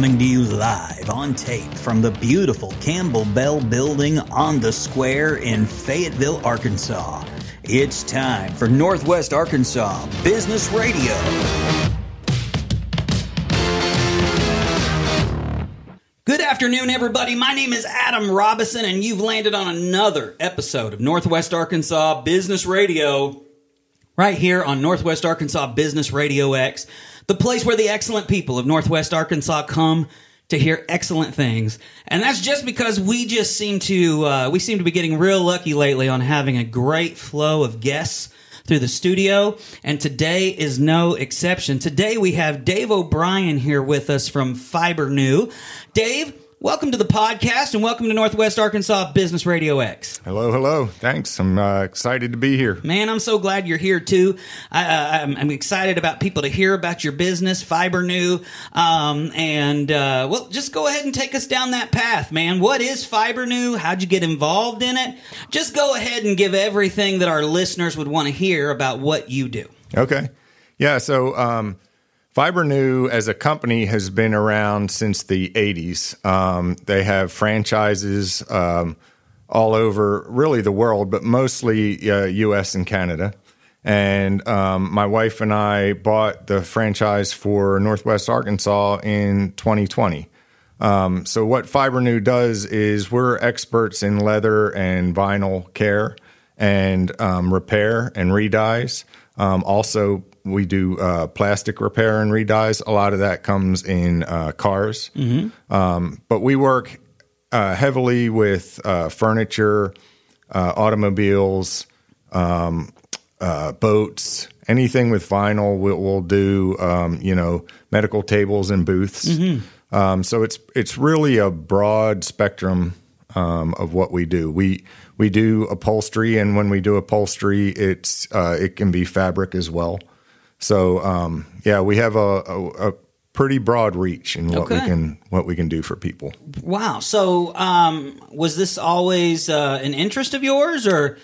coming to you live on tape from the beautiful Campbell Bell Building on the square in Fayetteville, Arkansas. It's time for Northwest Arkansas Business Radio. Good afternoon, everybody. My name is Adam Robison, and you've landed on another episode of Northwest Arkansas Business Radio right here on Northwest Arkansas Business Radio X the place where the excellent people of Northwest Arkansas come to hear excellent things. And that's just because we just seem to uh, we seem to be getting real lucky lately on having a great flow of guests through the studio, and today is no exception. Today we have Dave O'Brien here with us from Fibrenew. Dave, Welcome to the podcast and welcome to Northwest Arkansas Business Radio X. Hello, hello. Thanks. I'm uh, excited to be here. Man, I'm so glad you're here too. I, am uh, excited about people to hear about your business, Fibrenew. Um, and, uh, well, just go ahead and take us down that path, man. What is Fibrenew? How'd you get involved in it? Just go ahead and give everything that our listeners would want to hear about what you do. Okay. Yeah. So, um, Fibrenew as a company has been around since the 80s. Um, they have franchises um, all over really the world, but mostly uh, US and Canada. And um, my wife and I bought the franchise for Northwest Arkansas in 2020. Um, so, what Fibrenew does is we're experts in leather and vinyl care and um, repair and redyes. Um, also, we do uh, plastic repair and redyes. A lot of that comes in uh, cars, mm-hmm. um, but we work uh, heavily with uh, furniture, uh, automobiles, um, uh, boats, anything with vinyl. We'll, we'll do, um, you know, medical tables and booths. Mm-hmm. Um, so it's it's really a broad spectrum um, of what we do. We we do upholstery, and when we do upholstery, it's it can be fabric as well. So um, yeah, we have a, a, a, pretty broad reach in what okay. we can what we can do for people. Wow. So um, was this always uh, an interest of yours, or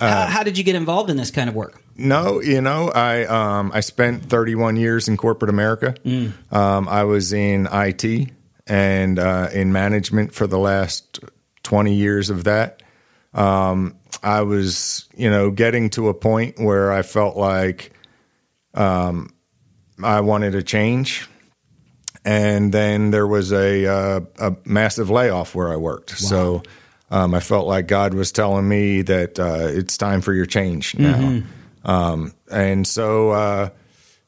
how, uh, how, did you get involved in this kind of work? No, you know, I um, I spent 31 years in corporate America. Mm. Um, I was in IT and uh, in management for the last 20 years of that. Um, I was, you know, getting to a point where I felt like um, I wanted a change. And then there was a, uh, a massive layoff where I worked. Wow. So um, I felt like God was telling me that uh, it's time for your change now. Mm-hmm. Um, and so uh,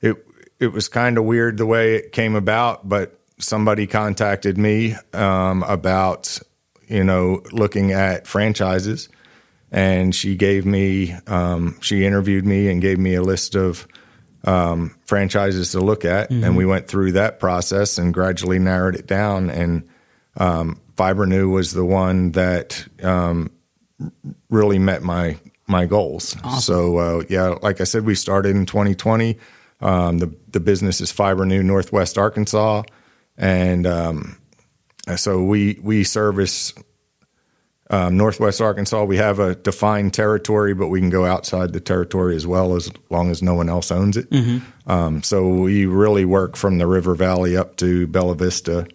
it it was kind of weird the way it came about, but somebody contacted me um, about you know looking at franchises, and she gave me um, she interviewed me and gave me a list of um, franchises to look at, mm-hmm. and we went through that process and gradually narrowed it down. And um, Fibrenew was the one that um, really met my my goals. Awesome. So uh, yeah, like I said, we started in 2020. Um, the the business is Fibrenew Northwest Arkansas, and um, so we we service um, Northwest Arkansas, we have a defined territory, but we can go outside the territory as well as long as no one else owns it. Mm-hmm. Um, so we really work from the River Valley up to Bella Vista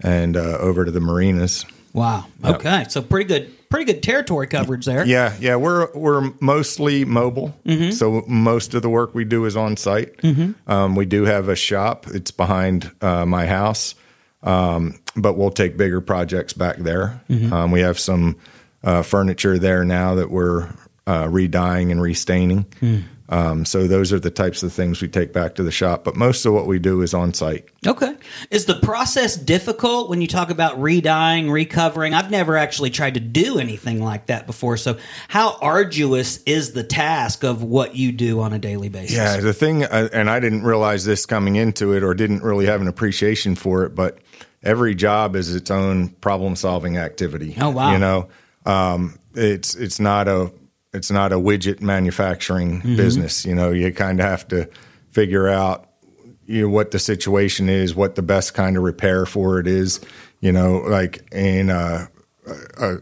and uh, over to the marinas. Wow. Okay, yep. so pretty good, pretty good territory coverage there. Yeah, yeah. We're we're mostly mobile, mm-hmm. so most of the work we do is on site. Mm-hmm. Um, we do have a shop. It's behind uh, my house. Um, but we'll take bigger projects back there. Mm-hmm. Um, we have some uh, furniture there now that we're uh, redying and restaining. Mm. Um, so those are the types of things we take back to the shop. But most of what we do is on site. Okay. Is the process difficult when you talk about redying, recovering? I've never actually tried to do anything like that before. So how arduous is the task of what you do on a daily basis? Yeah, the thing, uh, and I didn't realize this coming into it, or didn't really have an appreciation for it, but every job is its own problem solving activity. Oh wow! You know, um, it's it's not a it's not a widget manufacturing mm-hmm. business. You know, you kind of have to figure out you know, what the situation is, what the best kind of repair for it is. You know, like in a, a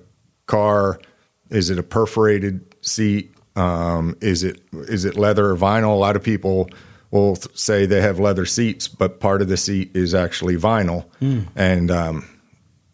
car, is it a perforated seat? Um, is it is it leather or vinyl? A lot of people will say they have leather seats, but part of the seat is actually vinyl, and um,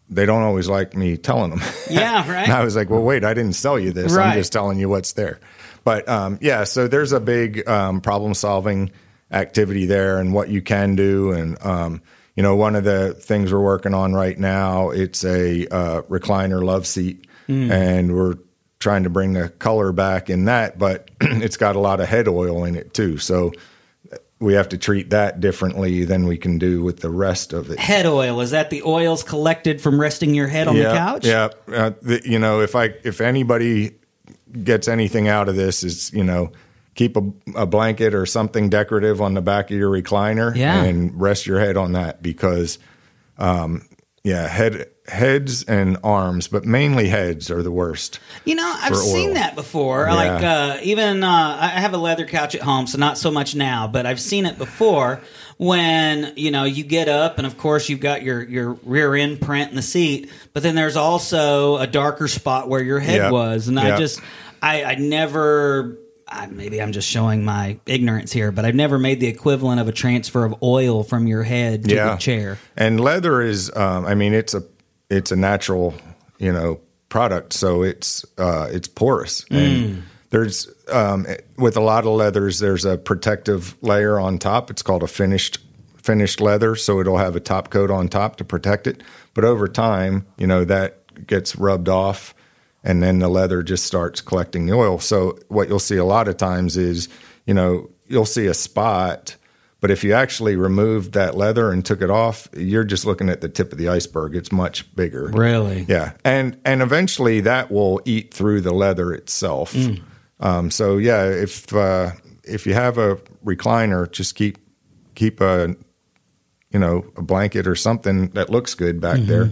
they don't always like me telling them. Yeah, right. and I was like, well, wait, I didn't sell you this. Right. I'm just telling you what's there. But um, yeah, so there's a big um, problem solving activity there and what you can do. And, um, you know, one of the things we're working on right now, it's a uh, recliner love seat. And we're trying to bring the color back in that, but it's got a lot of head oil in it too. So we have to treat that differently than we can do with the rest of it. Head oil is that the oils collected from resting your head on the couch? Yeah, uh, the, you know, if I if anybody gets anything out of this, is you know, keep a, a blanket or something decorative on the back of your recliner, Yeah. and rest your head on that because, um, yeah, head heads and arms, but mainly heads are the worst. You know, I've seen oil. that before. Yeah. Like uh, even uh, I have a leather couch at home, so not so much now, but I've seen it before. When you know you get up, and of course you've got your your rear end print in the seat, but then there's also a darker spot where your head Yeah. was, and I just I, I never. I, maybe I'm just showing my ignorance here, but I've never made the equivalent of a transfer of oil from your head to the chair. And leather is, um, I mean, it's a it's a natural, you know, product, so it's uh, it's porous. Mm. And there's um, with a lot of leathers, there's a protective layer on top. It's called a finished finished leather, so it'll have a top coat on top to protect it. But over time, you know, that gets rubbed off. And then the leather just starts collecting the oil. So what you'll see a lot of times is, you know, you'll see a spot, but if you actually removed that leather and took it off, you're just looking at the tip of the iceberg. It's much bigger. Really? Yeah, and and eventually that will eat through the leather itself. Um, so yeah, if uh, if you have a recliner, just keep keep a you know a blanket or something that looks good back there.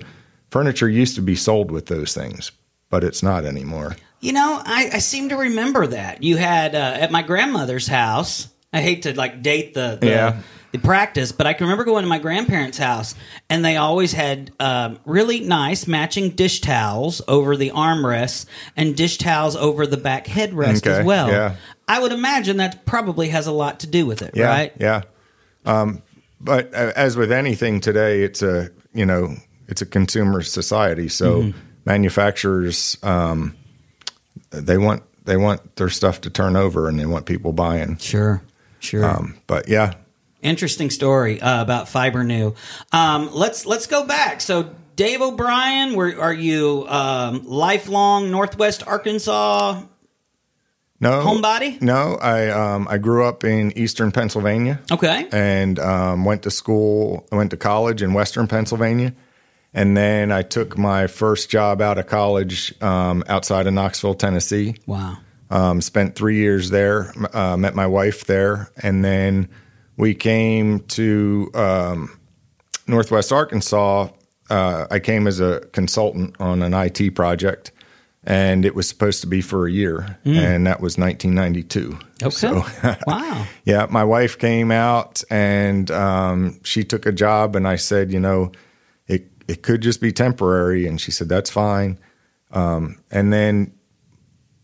Furniture used to be sold with those things, but it's not anymore. You know, I, I seem to remember that you had uh, at my grandmother's house. I hate to like date the the, Yeah. the practice, but I can remember going to my grandparents' house, and they always had um, really nice matching dish towels over the armrests and dish towels over the back headrest Okay, as well. yeah. I would imagine that probably has a lot to do with it, Yeah, right? Yeah. Um, but as with anything today, it's a you know it's a consumer society. So Mm-hmm. Manufacturers um, they want they want their stuff to turn over and they want people buying. Sure, sure. Um, but yeah, Interesting story uh, about Fibrenew. Um, let's let's go back. So, Dave O'Brien, were, are you um, lifelong Northwest Arkansas no homebody? No, I um, I grew up in Eastern Pennsylvania. Okay, and um, went to school. Went to college in Western Pennsylvania, and then I took my first job out of college um, outside of Knoxville, Tennessee. wow. Um, spent three years there. Uh, met my wife there, and then we came to um, Northwest Arkansas. Uh, I came as a consultant on an IT project, and it was supposed to be for a year, and that was 1992. Okay, So, wow. yeah, my wife came out and um, she took a job, and I said, you know, it could just be temporary, and she said that's fine. Um, and then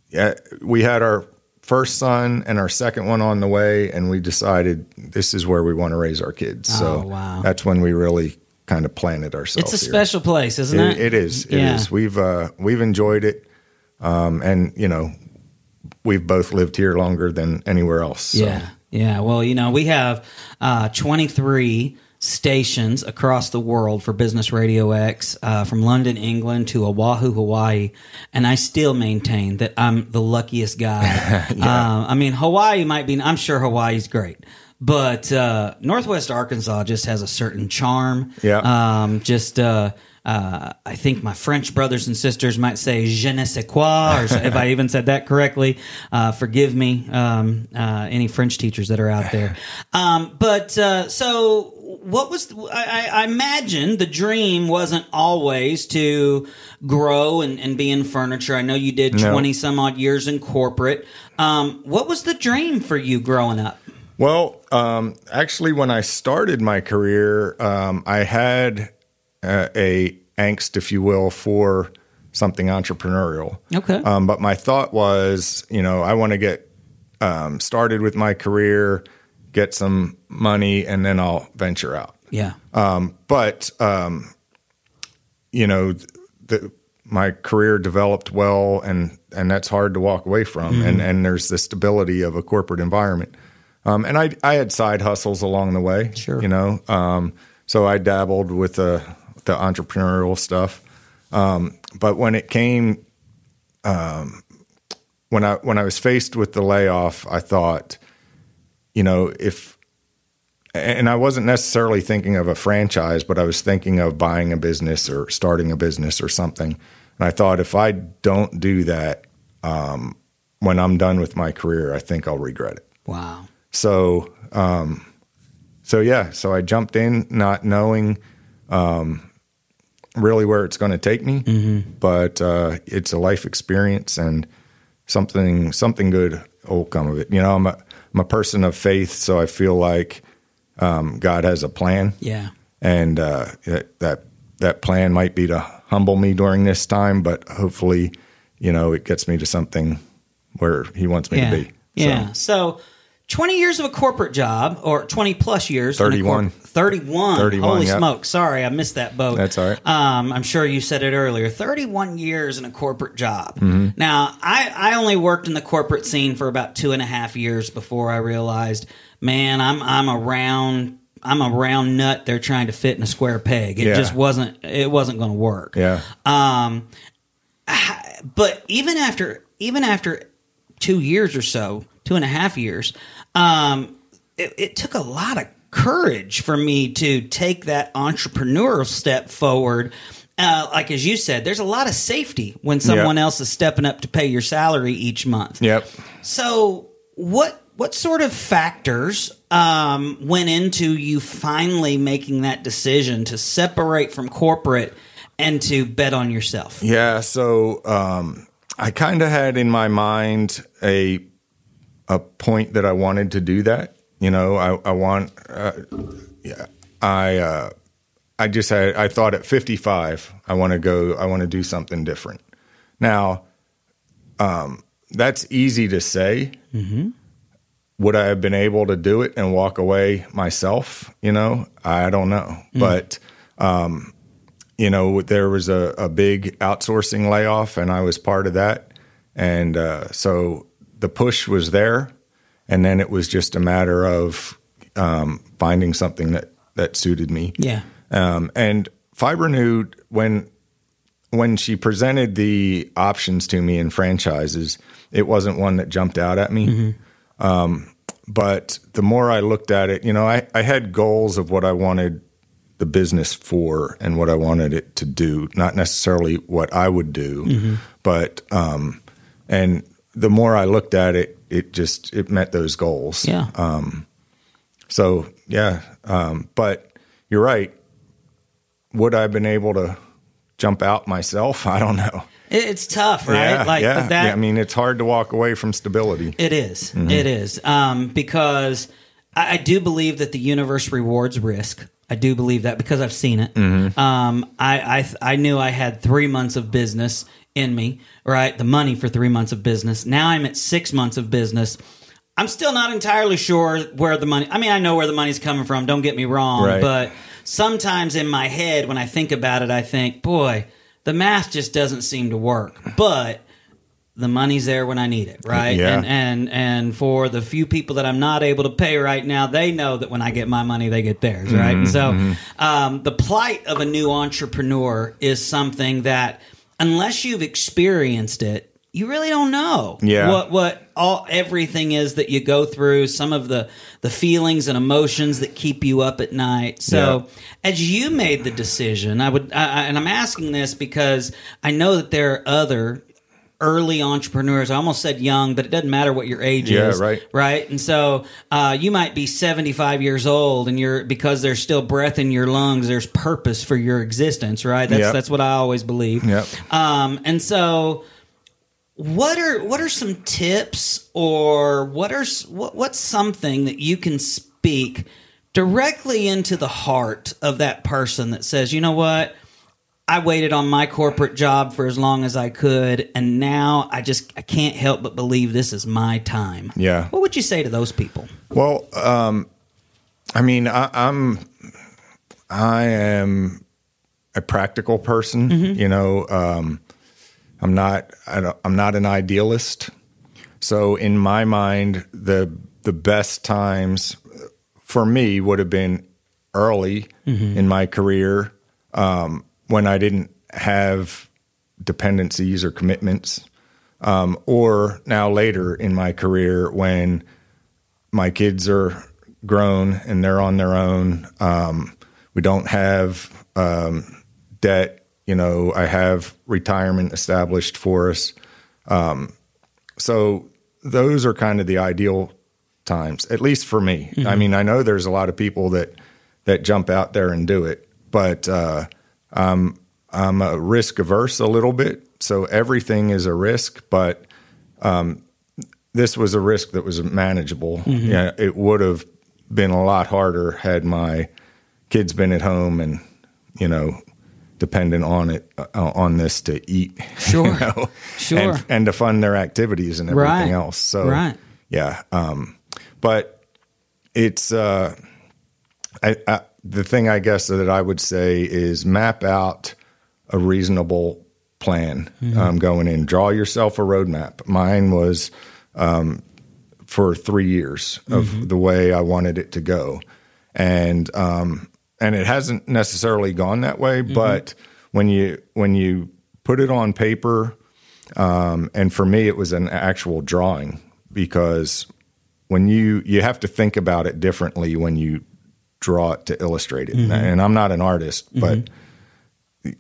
yeah, we had our first son and our second one on the way, and we decided this is where we want to raise our kids. so Oh, wow. that's when we really kind of planted ourselves. It's a here. special place, isn't it? It, it is. It is. Yeah. We've uh, we've enjoyed it, um, and you know, we've both lived here longer than anywhere else. so. Yeah, yeah. Well, you know, we have uh, 23 stations across the world for Business Radio X, uh, from London, England to Oahu, Hawaii, and I still maintain that I'm the luckiest guy. uh, I mean, Hawaii might be. I'm sure Hawaii's great. But uh, Northwest Arkansas just has a certain charm. Yeah. Um, just uh, uh, I think my French brothers and sisters might say "je ne sais quoi," or if I even said that correctly, uh, forgive me, um, uh, any French teachers that are out there. Um, but uh, so, what was I, I imagine the dream wasn't always to grow and, and be in furniture. I know you did No. twenty some odd years in corporate. Um, what was the dream for you growing up? Well, um, actually, when I started my career, um, I had uh, a angst, if you will, for something entrepreneurial. Okay. Um, but my thought was, you know, I want to get um, started with my career, get some money, and then I'll venture out. Yeah. Um, but um, you know, the, my career developed well, and and that's hard to walk away from. Mm-hmm. And and there's the stability of a corporate environment. Um, and I I had side hustles along the way. Sure. you know. Um, so I dabbled with the the entrepreneurial stuff. Um, but when it came, um, when I when I was faced with the layoff, I thought, you know, if and I wasn't necessarily thinking of a franchise, but I was thinking of buying a business or starting a business or something. And I thought if I don't do that um, when I'm done with my career, I think I'll regret it. Wow. So, um, so yeah, so I jumped in not knowing um, really where it's going to take me, but uh, it's a life experience and something something good will come of it. You know, I'm a I'm a person of faith, so I feel like um, God has a plan, Yeah. and uh, that that plan might be to humble me during this time, but hopefully, you know, it gets me to something where He wants me Yeah. to be. Yeah. So, 20 years of a corporate job, or 20 plus years. in a 31. corp- 31. 31, Holy yep. smoke. Sorry, I missed that boat. That's all right. Um, I'm sure you said it earlier. 31 years in a corporate job. Mm-hmm. Now, I, I only worked in the corporate scene for about two and a half years before I realized, man, I'm, I'm a round. I'm a round nut. They're trying to fit in a square peg. It Yeah. just wasn't. It wasn't going to work. Yeah. Um, but even after even after two years or so, two and a half years, um, it, it took a lot of courage for me to take that entrepreneurial step forward. Uh, like as you said, there's a lot of safety when someone Yeah. else is stepping up to pay your salary each month. Yep. So what what sort of factors um, went into you finally making that decision to separate from corporate and to bet on yourself? Yeah, so um, I kind of had in my mind a a point that I wanted to do that. You know, I, I want. Uh, yeah, I uh, I just had. I thought at 55, I want to go. I want to do something different. Now, um, that's easy to say. Would I have been able to do it and walk away myself? You know, I don't know, but you know, there was a, a big outsourcing layoff, and I was part of that. And uh, so the push was there, and then it was just a matter of um, finding something that that suited me. Yeah. Um, and Fibrenew, when when she presented the options to me in franchises, it wasn't one that jumped out at me. Um, but the more I looked at it, you know, I, I had goals of what I wanted the business for and what I wanted it to do, not necessarily what I would do, but um, and the more I looked at it, it just it met those goals. Yeah. Um, So yeah, um, but you're right. Would I have been able to jump out myself? I don't know. It's tough, right? Yeah, like yeah. that yeah. I mean, it's hard to walk away from stability. It is. Mm-hmm. It is. Um, because I, I do believe that the universe rewards risk. I do believe that because I've seen it. Mm-hmm. Um, I, I I knew I had three months of business in me, right? The money for three months of business. Now I'm at six months of business. I'm still not entirely sure where the money. I mean, I know where the money's coming from. Don't get me wrong, Right. but sometimes in my head, when I think about it, I think, boy, the math just doesn't seem to work. But the money's there when I need it, right? Yeah. And and and for the few people that I'm not able to pay right now, they know that when I get my money, they get theirs, right? And so, Mm-hmm, um, the plight of a new entrepreneur is something that, unless you've experienced it, you really don't know Yeah. what what all everything is that you go through. Some of the the feelings and emotions that keep you up at night. So, as you made the decision, I would, I- and I'm asking this because I know that there are other early entrepreneurs. I almost said young, but it doesn't matter what your age Yeah, is, right. Right, and so uh, you might be 75 years old, and you're because there's still breath in your lungs. There's purpose for your existence, right? That's Yep. that's what I always believe. Yep. Um, and so, what are what are some tips, or what are what, what's something that you can speak directly into the heart of that person that says, you know what? I waited on my corporate job for as long as I could, and now I just I can't help but believe this is my time. Yeah. What would you say to those people? Well, um, I mean, I, I'm, I am a practical person. You know, um, I'm not, I don't, I'm not an idealist. So in my mind, the the best times for me would have been early in my career um, when I didn't have dependencies or commitments, um, or now later in my career when my kids are grown and they're on their own. Um, we don't have um, debt. You know, I have retirement established for us. Um, so those are kind of the ideal times, at least for me. I mean, I know there's a lot of people that that jump out there and do it, but uh, I'm I'm a risk averse a little bit. So everything is a risk, but um, this was a risk that was manageable. Yeah, it would have been a lot harder had my kids been at home and you know dependent on it uh, on this to eat Sure. you know, Sure. and, and to fund their activities and everything Right. else so Right. yeah um but it's uh I, I the thing i guess that i would say is map out a reasonable plan Mm-hmm. um, going in draw yourself a roadmap mine was um, for three years of Mm-hmm. the way I wanted it to go, and um, and it hasn't necessarily gone that way. Mm-hmm. But when you when you put it on paper, um, and for me, it was an actual drawing because when you you have to think about it differently when you draw it to illustrate it. Mm-hmm. And I'm not an artist, but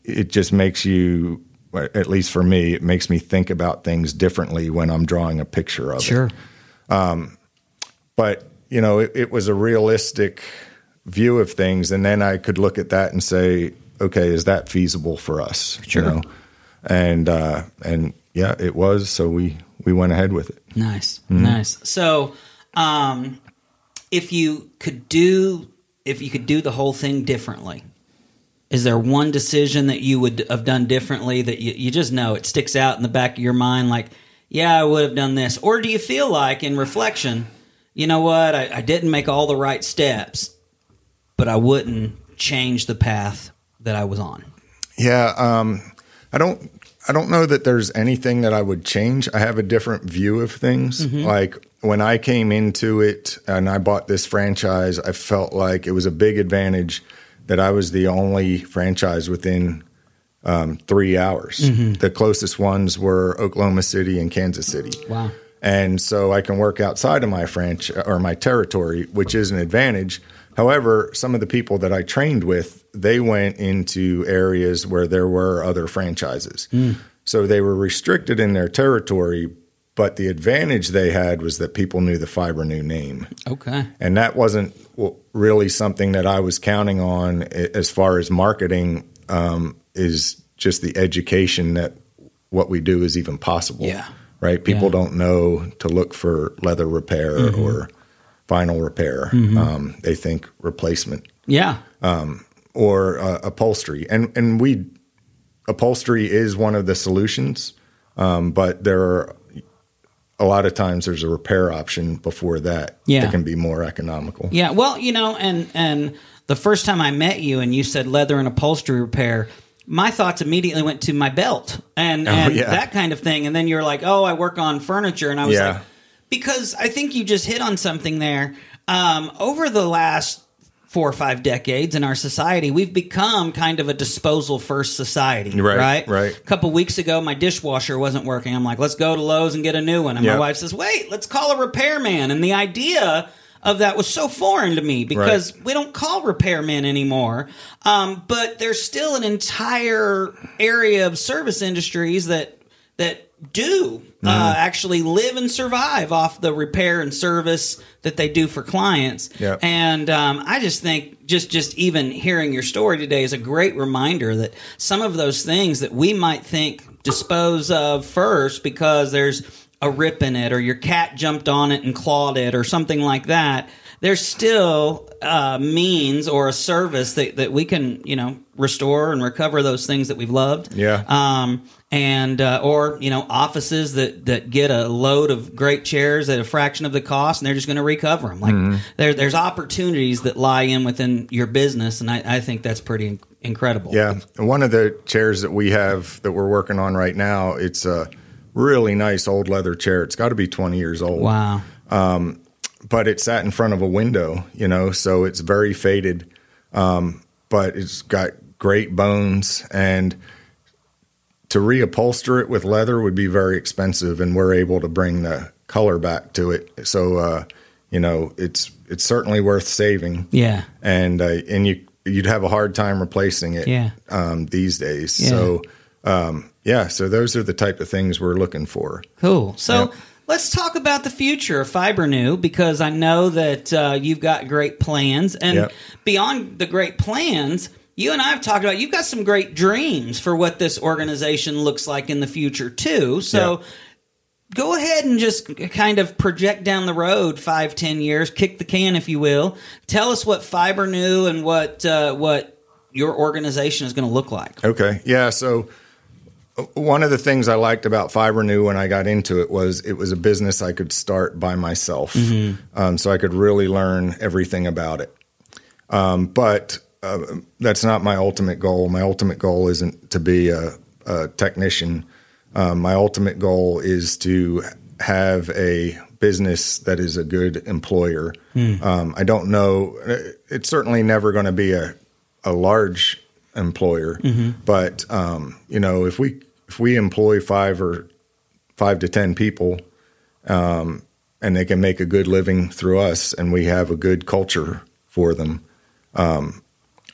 it just makes you at least for me it makes me think about things differently when i'm drawing a picture of it Sure. but you know it, it was a realistic view of things and then i could look at that and say okay is that feasible for us Sure. you know and uh and yeah it was so we we went ahead with it Nice, Mm-hmm. nice. So, um, if you could do, if you could do the whole thing differently, is there one decision that you would have done differently that you, you just know it sticks out in the back of your mind, like, yeah, I would have done this, or do you feel like in reflection, you know what, I, I didn't make all the right steps, but I wouldn't change the path that I was on. Yeah, um, I don't. I don't know that there's anything that I would change. I have a different view of things. Like when I came into it and I bought this franchise, I felt like it was a big advantage that I was the only franchise within um, three hours. The closest ones were Oklahoma City and Kansas City. Wow. And so I can work outside of my franchise or my territory, which is an advantage. However, some of the people that I trained with, they went into areas where there were other franchises. So they were restricted in their territory, but the advantage they had was that people knew the Fibrenew name. Okay. And that wasn't really something that I was counting on as far as marketing um, is just the education that what we do is even possible. Yeah. Right? People Yeah. don't know to look for leather repair or vinyl repair. Um, they think replacement Yeah. or uh, upholstery. And and we upholstery is one of the solutions, um, but there are a lot of times there's a repair option before that Yeah. that can be more economical. Yeah, well, you know, and and the first time I met you and you said leather and upholstery repair, my thoughts immediately went to my belt and, and Oh, yeah. that kind of thing. And then you're like, oh, I work on furniture, and I was Yeah. like, because I think you just hit on something there. Um, over the last four or five decades in our society, we've become kind of a disposal first society, Right, right? right. A couple weeks ago, my dishwasher wasn't working. I'm like, let's go to Lowe's and get a new one. And my wife says, wait, let's call a repairman. And the idea of that was so foreign to me because we don't call repairmen anymore. Um, but there's still an entire area of service industries that that do uh, Mm-hmm. actually live and survive off the repair and service that they do for clients. Yep. And um, I just think just just even hearing your story today is a great reminder that some of those things that we might think dispose of first because there's a rip in it or your cat jumped on it and clawed it or something like that. There's still uh, means or a service that, that we can, you know, restore and recover those things that we've loved. Yeah. Um, and uh, or you know offices that that get a load of great chairs at a fraction of the cost, and they're just going to recover them. Like Mm-hmm. there, there's opportunities that lie in within your business, and I, I think that's pretty in- incredible. Yeah, and one of the chairs that we have that we're working on right now, it's a really nice old leather chair. It's got to be 20 years old. Wow. But it sat in front of a window, you know, so it's very faded. Um, but it's got great bones and to reupholster it with leather would be very expensive and we're able to bring the color back to it. So uh, you know, it's it's certainly worth saving. Yeah. and uh, and you you'd have a hard time replacing it Yeah. um, these days. Yeah. So um, yeah, so those are the type of things we're looking for. Cool. So Yep. Let's talk about the future of Fibrenew because I know that uh, you've got great plans, and Yep. beyond the great plans. You and I have talked about you've got some great dreams for what this organization looks like in the future too. So Yep. go ahead and just kind of project down the road five, ten years, kick the can, if you will. Tell us what Fibrenew and what uh, what your organization is going to look like. Okay, yeah. So one of the things I liked about Fibrenew when I got into it was it was a business I could start by myself, um, so I could really learn everything about it. Um, but uh, that's not my ultimate goal. My ultimate goal isn't to be a, a technician. Um, my ultimate goal is to have a business that is a good employer. Um, I don't know. It's certainly never going to be a a large employer, but um, you know, if we if we employ five or five to ten people, um, and they can make a good living through us, and we have a good culture for them, um,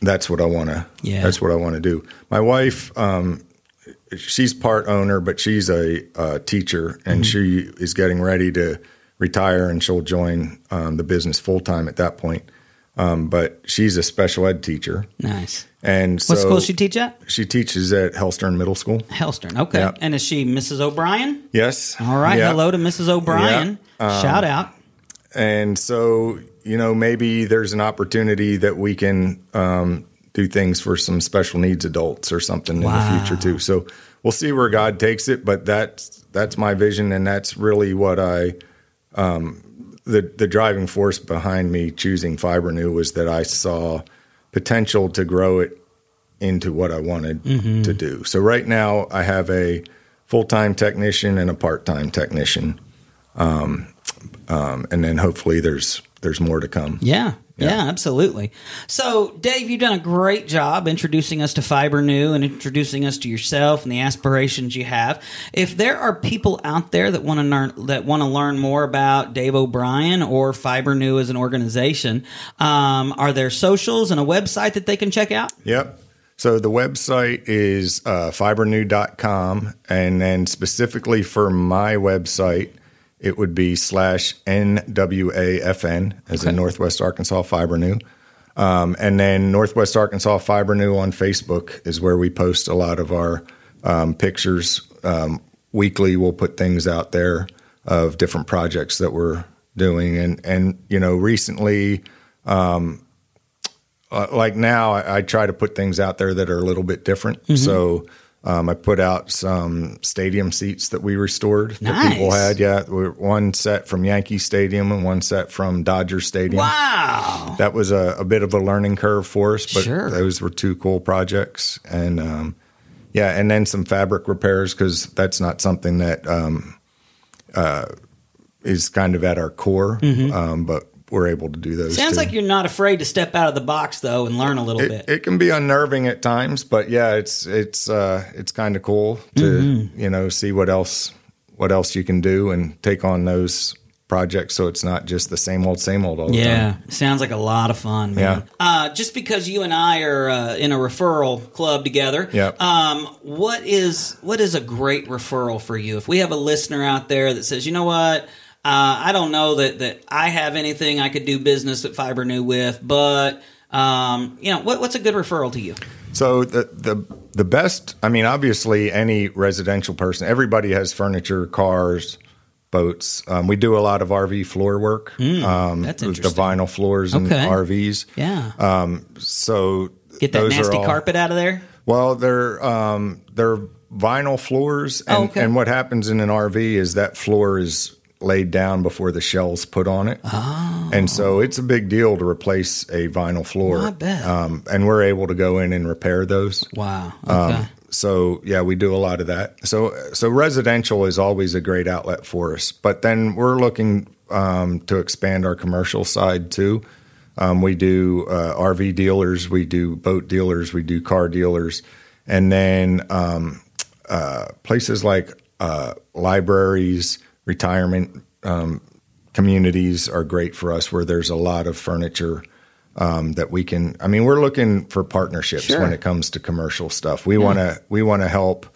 that's what I want to. Yeah. That's what I want to do. My wife, um, she's part owner, but she's a, uh teacher, and she is getting ready to retire, and she'll join um, the business full time at that point. Um, but she's a special ed teacher, Nice. And so What school does she teach at? she teaches at Hellstern Middle School. Hellstern. Okay. Yep. And is she Mrs. O'Brien? Yes. All right. Yeah. Hello to Mrs. O'Brien. Yeah. Shout out. and so you know maybe there's an opportunity that we can um, do things for some special needs adults or something Wow. in the future too. So we'll see where God takes it, but that's that's my vision, and that's really what I. Um, the the driving force behind me choosing Fibrenew was that I saw potential to grow it into what I wanted Mm-hmm. to do. So right now I have a full time technician and a part time technician um, and then hopefully there's there's more to come. Yeah. Yeah, Yeah. absolutely. So, Dave, you've done a great job introducing us to Fibrenew and introducing us to yourself and the aspirations you have. If there are people out there that want to learn that want to learn more about Dave O'Brien or Fibrenew as an organization, um, are there socials and a website that they can check out? Yep. So the website is uh, fibrenew.com, and then specifically for my website, it would be slash NWAFN, as in Northwest Arkansas Fibrenew. Um, and then Northwest Arkansas Fibrenew on Facebook is where we post a lot of our um, pictures. Um, weekly, we'll put things out there of different projects that we're doing. And, and you know, recently, uh, like now I, I try to put things out there that are a little bit different. Mm-hmm. So um, I put out some stadium seats that we restored that people had. Yeah, one set from Yankee Stadium and one set from Dodger Stadium. Wow. That was a, a bit of a learning curve for us, but Sure. those were two cool projects. And um, yeah, and then some fabric repairs because that's not something that um, uh, is kind of at our core, um, but we're able to do those. Sounds too. like you're not afraid to step out of the box though and learn a little it, bit. it can be unnerving at times, but yeah, it's it's uh, it's kind of cool to Mm-hmm. you know see what else what else you can do and take on those projects, so it's not just the same old same old all the Yeah, time. sounds like a lot of fun, man. Yeah. Uh, just because you and I are uh, in a referral club together, yeah. um, what is what is a great referral for you? If we have a listener out there that says, you know what, uh, I don't know that that I have anything I could do business at Fibrenew with, but um, you know, what, what's a good referral to you? So the the the best, I mean, obviously, any residential person, everybody has furniture, cars, boats. Um, we do a lot of RV floor work. um, that's the vinyl floors and Okay. RVs. Yeah. So Get that nasty all- carpet out of there. Well, they're um, they're vinyl floors, and, Oh, okay. and what happens in an RV is that floor is laid down before the shell's put on it, Oh. and so it's a big deal to replace a vinyl floor. I bet. Um, and we're able to go in and repair those. Wow. Okay. Um, so yeah, we do a lot of that. So so residential is always a great outlet for us, but then we're looking um, to expand our commercial side too. Um, we do uh, RV dealers, we do boat dealers, we do car dealers, and then um, uh, places like uh, libraries, retirement um, communities are great for us, where there's a lot of furniture um, that we can. I mean, we're looking for partnerships Sure. when it comes to commercial stuff. We want to we want to help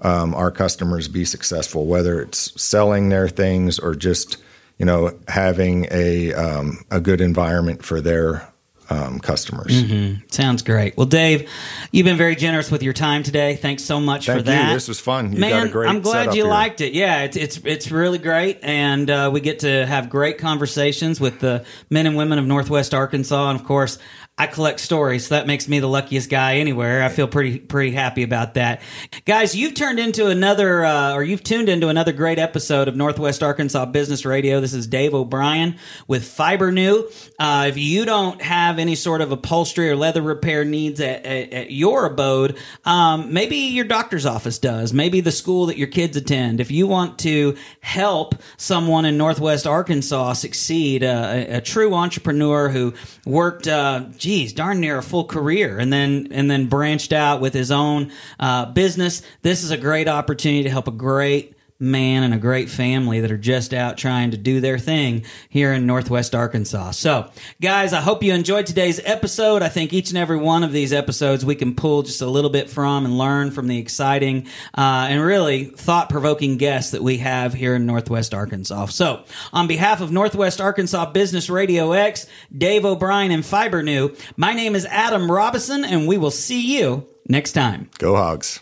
um, our customers be successful, whether it's selling their things or just you know having a um, a good environment for their um, customers. Sounds great. Well, Dave, you've been very generous with your time today. Thanks so much Thank for that. you. This was fun. You Man, got a great. I'm glad you here. liked it. Yeah, it's it's it's really great, and uh, we get to have great conversations with the men and women of Northwest Arkansas, and of course. I collect stories, so that makes me the luckiest guy anywhere. I feel pretty pretty happy about that, guys. You've turned into another, uh, or you've tuned into another great episode of Northwest Arkansas Business Radio. This is Dave O'Brien with Fibrenew. Uh, if you don't have any sort of upholstery or leather repair needs at, at, at your abode, um, maybe your doctor's office does. Maybe the school that your kids attend. If you want to help someone in Northwest Arkansas succeed, uh, a, a true entrepreneur who worked, uh, geez, darn near a full career, and then and then branched out with his own uh, business, this is a great opportunity to help a great man and a great family that are just out trying to do their thing here in Northwest Arkansas. So, guys, I hope you enjoyed today's episode. I think each and every one of these episodes we can pull just a little bit from and learn from the exciting uh, and really thought provoking guests that we have here in Northwest Arkansas. So, on behalf of Northwest Arkansas Business Radio X, Dave O'Brien, and Fibrenew, my name is Adam Robison, and we will see you next time. Go Hogs.